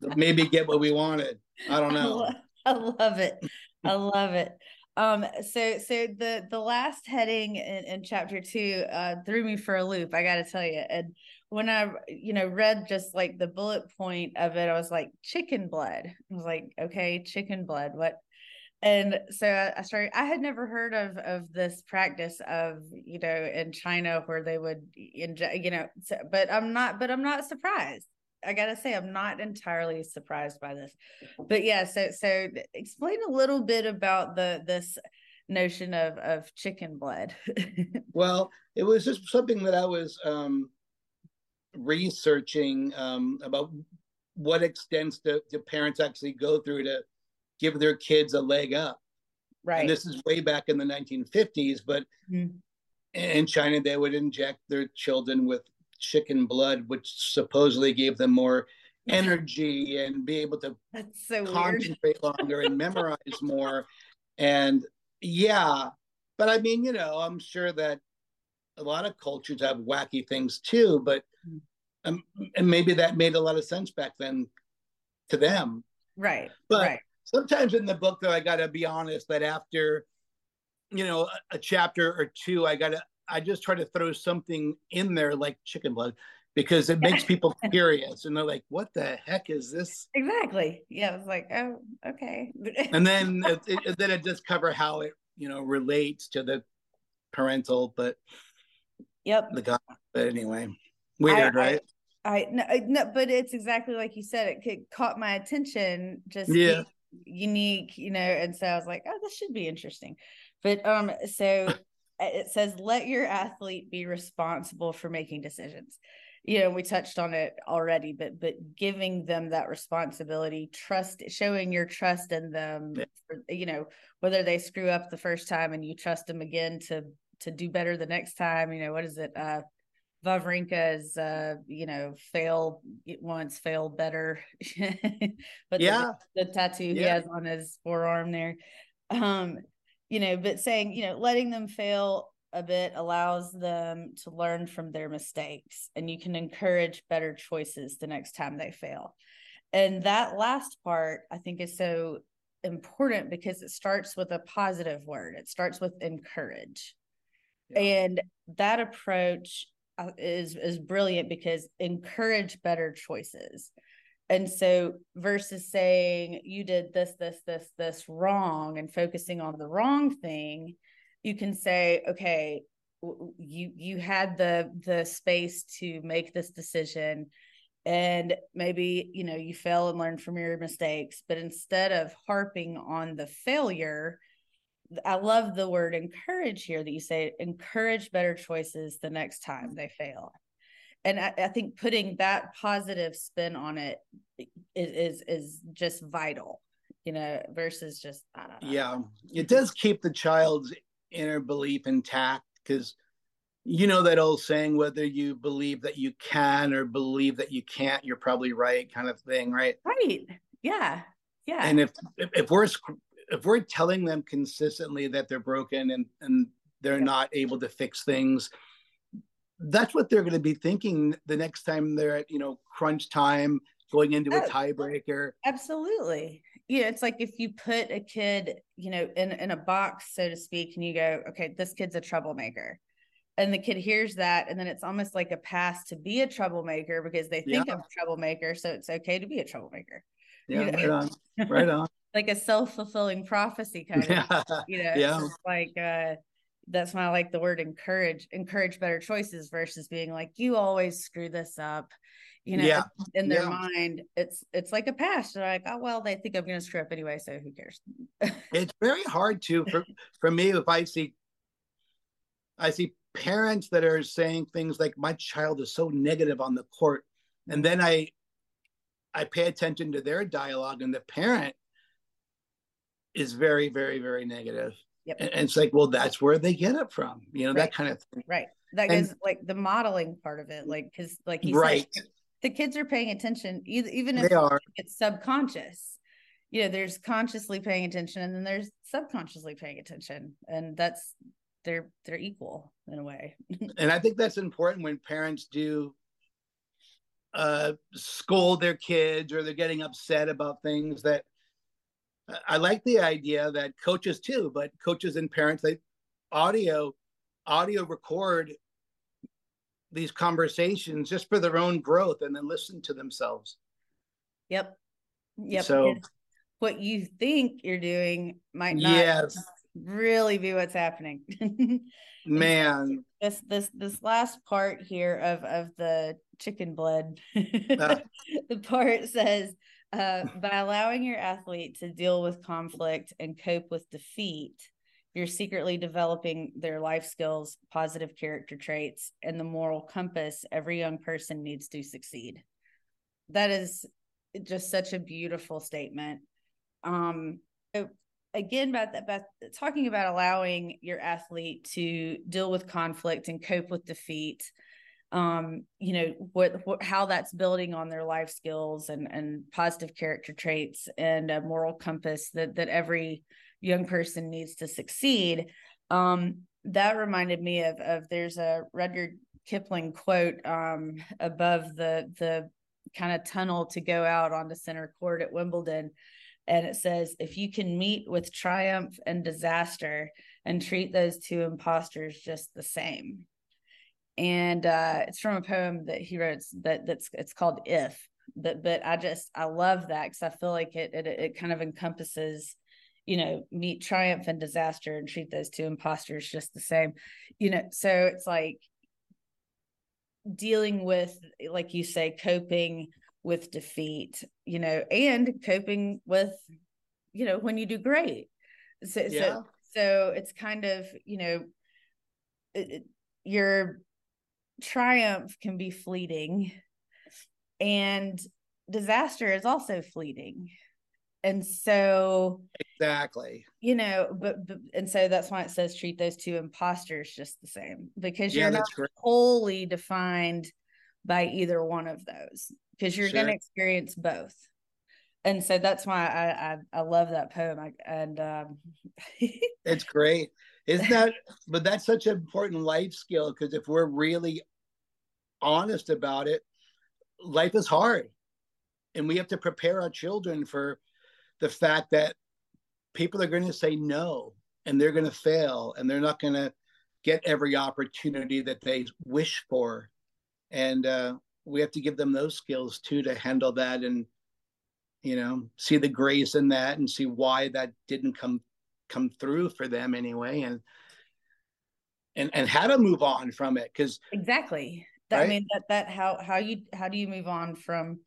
maybe get what we wanted. I don't know. I love it. I love it. Um, so so the the last heading in, in chapter two uh threw me for a loop, I gotta tell you. And when I you know read just like the bullet point of it, I was like, chicken blood. I was like, okay, chicken blood. What and so I started. I had never heard of of this practice of you know in China where they would inject, you know. So, but I'm not. But I'm not surprised. I gotta say, I'm not entirely surprised by this. But yeah, so so explain a little bit about the this notion of of chicken blood. well, it was just something that I was um, researching um, about what extents do, do parents actually go through to give their kids a leg up. Right. And this is way back in the 1950s, but mm-hmm. in China, they would inject their children with chicken blood, which supposedly gave them more energy and be able to so concentrate longer and memorize more. And yeah, but I mean, you know, I'm sure that a lot of cultures have wacky things too, but mm. um, and maybe that made a lot of sense back then to them. Right. But right sometimes in the book though i gotta be honest that after you know a, a chapter or two i gotta i just try to throw something in there like chicken blood because it makes people curious and they're like what the heck is this? Exactly. Yeah it's like oh okay. And then it, it, then it just cover how it you know relates to the parental but yep. the god but anyway weird I, right? I, I no, no, but it's exactly like you said. It caught my attention just yeah unique, you know, and so I was like, oh, this should be interesting. But um, so it says, let your athlete be responsible for making decisions. You know, we touched on it already, but but giving them that responsibility, trust, showing your trust in them, for, you know, whether they screw up the first time and you trust them again to to do better the next time. You know, what is it? Uh, Wawrinka's, uh, you know, fail once, fail better. but yeah, the, the tattoo yeah. he has on his forearm there. Um, you know, but saying, you know, letting them fail a bit allows them to learn from their mistakes and you can encourage better choices the next time they fail. And that last part, I think, is so important because it starts with a positive word. It starts with encourage. Yeah. And that approach Uh, is is brilliant because encourage better choices. And so versus saying you did this this this this wrong and focusing on the wrong thing you can say okay you you had the the space to make this decision. And maybe you know you fail and learn from your mistakes but instead of harping on the failure I love the word encourage here that you say encourage better choices the next time they fail. And I, I think putting that positive spin on it is, is is just vital, you know, versus just Yeah, it does keep the child's inner belief intact because you know that old saying whether you believe that you can or believe that you can't you're probably right kind of thing right? Right. Yeah. Yeah. And if if we're if we're telling them consistently that they're broken and and they're yeah. not able to fix things that's what they're going to be thinking the next time they're at you know crunch time going into oh, a tiebreaker absolutely yeah it's like if you put a kid you know in in a box so to speak and you go okay this kid's a troublemaker and the kid hears that and then it's almost like a pass to be a troublemaker because they think yeah. of troublemaker so it's okay to be a troublemaker yeah you know? right on right on like a self-fulfilling prophecy kind of you know yeah. like uh that's why I like the word encourage, encourage better choices versus being like, you always screw this up. You know, yeah. in their yeah. mind, it's it's like a past. They're like, oh well, they think I'm gonna screw up anyway, so who cares? it's very hard to for, for me if I see I see parents that are saying things like my child is so negative on the court. And then I I pay attention to their dialogue and the parent is very, very, very negative. Yep. And, and, it's like, well, that's where they get it from, you know, right. that kind of thing. Right. That and, is like the modeling part of it. Like, cause like you right. said, the kids are paying attention, even if they are. it's subconscious. You know, there's consciously paying attention and then there's subconsciously paying attention. And that's they're they're equal in a way. and I think that's important when parents do uh, scold their kids or they're getting upset about things that I like the idea that coaches too, but coaches and parents, they audio audio record these conversations just for their own growth and then listen to themselves. Yep. Yep. So what you think you're doing might not yes. really be what's happening. Man. This this this last part here of of the chicken blood. Uh. the part says uh, by allowing your athlete to deal with conflict and cope with defeat, you're secretly developing their life skills, positive character traits, and the moral compass every young person needs to succeed. That is just such a beautiful statement. Um, again, about that, about talking about allowing your athlete to deal with conflict and cope with defeat. Um, you know what, what, how that's building on their life skills and and positive character traits and a moral compass that that every young person needs to succeed. Um, that reminded me of of there's a Rudyard Kipling quote um, above the the kind of tunnel to go out onto center court at Wimbledon. And it says, if you can meet with triumph and disaster and treat those two imposters just the same. And uh, it's from a poem that he wrote that that's it's called If. But but I just I love that because I feel like it, it it kind of encompasses you know, meet triumph and disaster and treat those two imposters just the same. You know, so it's like dealing with, like you say, coping with defeat, you know, and coping with, you know, when you do great. So, yeah. so, so it's kind of, you know, it, your triumph can be fleeting and disaster is also fleeting. And so exactly. you know but, but, and so that's why it says treat those two imposters just the same because you're not wholly defined by either one of those because you're sure. going to experience both. And so that's why I, I I, love that poem. I, and um it's great. Isn't that but that's such an important life skill because if we're really honest about it life is hard. And we have to prepare our children for the fact that people are going to say no and they're going to fail and they're not going to get every opportunity that they wish for. And uh, we have to give them those skills too to handle that and you know see the grace in that and see why that didn't come come through for them anyway and and and how to move on from it. Because exactly right? i mean that that how how you how do you move on from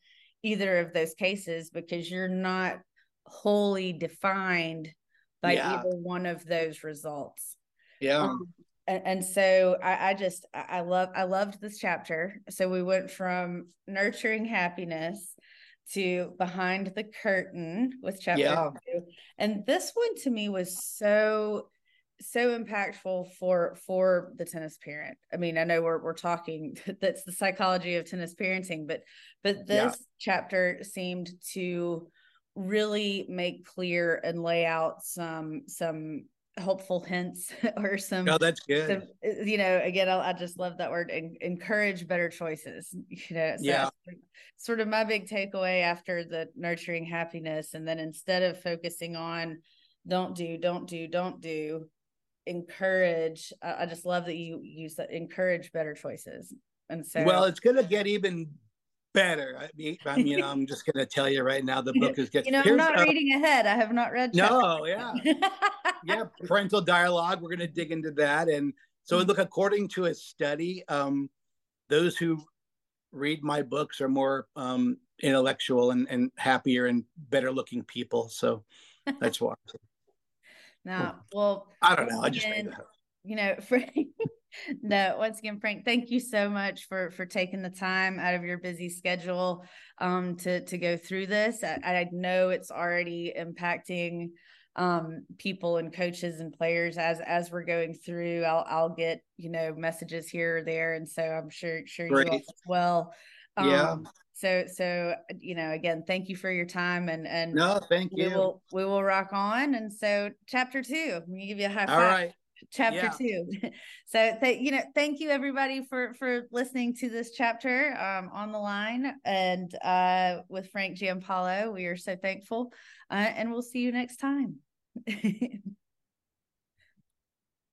either of those cases because you're not wholly defined by yeah. either one of those results. Yeah. Um, and, and, so I, I just I love I loved this chapter. So we went from nurturing happiness to behind the curtain with chapter yeah. two. And this one to me was so so impactful for for the tennis parent. I mean, I know we're we're talking that's the psychology of tennis parenting, but but this yeah. chapter seemed to really make clear and lay out some some helpful hints or some no that's good some, uh, you know again I, I, just love that word en- encourage better choices you know so yeah sort of my big takeaway after the nurturing happiness and then instead of focusing on don't do don't do don't do encourage I, I just love that you use that encourage better choices and so well it's going to get even better. I mean, I mean I'm just going to tell you right now, the book is getting. You know, I'm not uh, reading ahead. I have not read. No, yeah, yeah. Parental dialogue. We're going to dig into that, and so mm-hmm. look, according to a study, um, those who read my books are more um, intellectual and, and happier and better looking people. So that's why. Now, well, I don't know. I just you know, Frank. no once again frank thank you so much for for taking the time out of your busy schedule um to to go through this i, I know it's already impacting um people and coaches and players as as we're going through i'll i'll get you know messages here or there and so i'm sure sure Great. you as well um, yeah so so you know again thank you for your time and and no thank you we will we will rock on and so chapter two let me give you a high five all right chapter yeah. two. So th- you know, thank you everybody for for listening to this chapter um, on the line and uh, with Frank Giampaolo. We are so thankful, uh, and we'll see you next time.